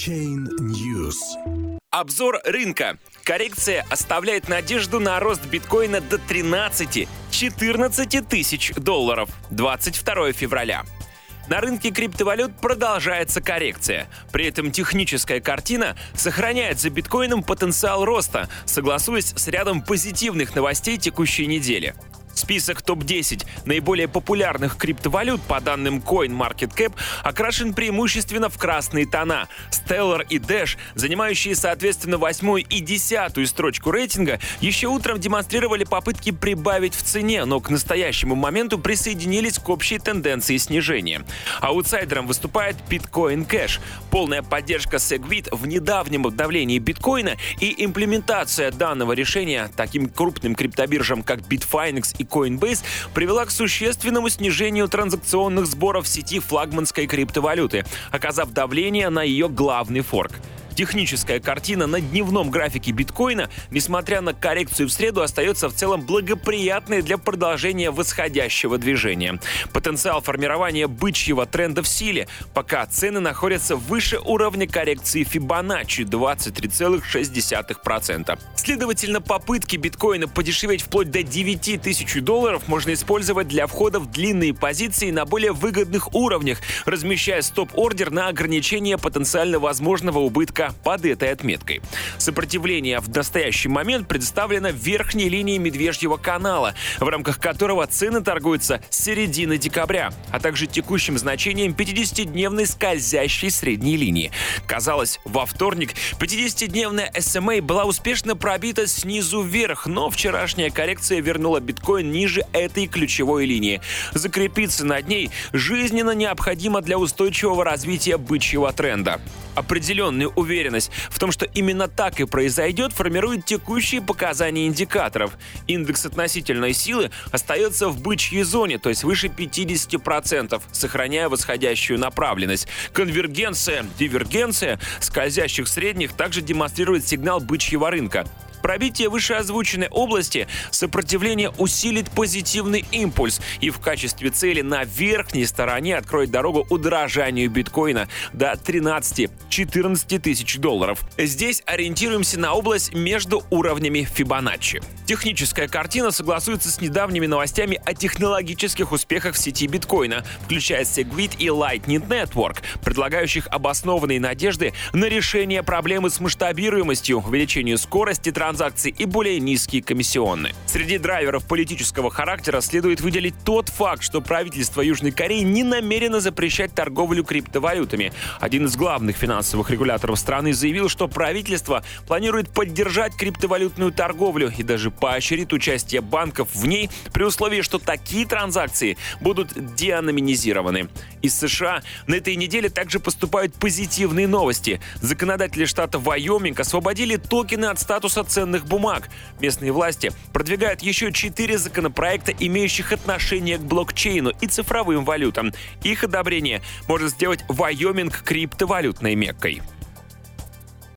Blockchain News. Обзор рынка. Коррекция оставляет надежду на рост биткоина до 13-14 тысяч долларов 22 февраля. На рынке криптовалют продолжается коррекция. При этом техническая картина сохраняет за биткоином потенциал роста, согласуясь с рядом позитивных новостей текущей недели. Список топ-10 наиболее популярных криптовалют по данным CoinMarketCap окрашен преимущественно в красные тона. Stellar и Dash, занимающие соответственно восьмую и десятую строчку рейтинга, еще утром демонстрировали попытки прибавить в цене, но к настоящему моменту присоединились к общей тенденции снижения. Аутсайдером выступает Bitcoin Cash. Полная поддержка Segwit в недавнем обновлении биткоина и имплементация данного решения таким крупным криптобиржам, как Bitfinex и Coinbase привела к существенному снижению транзакционных сборов сети флагманской криптовалюты, оказав давление на ее главный форк. Техническая картина на дневном графике биткоина, несмотря на коррекцию в среду, остается в целом благоприятной для продолжения восходящего движения. Потенциал формирования бычьего тренда в силе, пока цены находятся выше уровня коррекции Fibonacci 23,6%. Следовательно, попытки биткоина подешеветь вплоть до 9 тысяч долларов можно использовать для входа в длинные позиции на более выгодных уровнях, размещая стоп-ордер на ограничение потенциально возможного убытка под этой отметкой. Сопротивление в настоящий момент представлено в верхней линии медвежьего канала, в рамках которого цены торгуются с середины декабря, а также текущим значением 50-дневной скользящей средней линии. Казалось, во вторник 50-дневная SMA была успешно пробита снизу вверх, но вчерашняя коррекция вернула биткоин ниже этой ключевой линии. Закрепиться над ней жизненно необходимо для устойчивого развития бычьего тренда. Определенную уверенность в том, что именно так и произойдет, формирует текущие показания индикаторов. Индекс относительной силы остается в бычьей зоне, то есть выше 50%, сохраняя восходящую направленность. Конвергенция, дивергенция скользящих средних также демонстрирует сигнал бычьего рынка. Пробитие вышеозвученной области сопротивление усилит позитивный импульс и в качестве цели на верхней стороне откроет дорогу удорожанию биткоина до 13-14 тысяч долларов. Здесь ориентируемся на область между уровнями Фибоначчи. Техническая картина согласуется с недавними новостями о технологических успехах в сети биткоина, включая Segwit и Lightning Network, предлагающих обоснованные надежды на решение проблемы с масштабируемостью, увеличению скорости транзакций транзакций и более низкие комиссионные. Среди драйверов политического характера следует выделить тот факт, что правительство Южной Кореи не намерено запрещать торговлю криптовалютами. Один из главных финансовых регуляторов страны заявил, что правительство планирует поддержать криптовалютную торговлю и даже поощрит участие банков в ней при условии, что такие транзакции будут деаноминизированы. Из США на этой неделе также поступают позитивные новости. Законодатели штата Вайоминг освободили токены от статуса ценных ценных бумаг. Местные власти продвигают еще четыре законопроекта, имеющих отношение к блокчейну и цифровым валютам. Их одобрение может сделать Вайоминг криптовалютной меккой.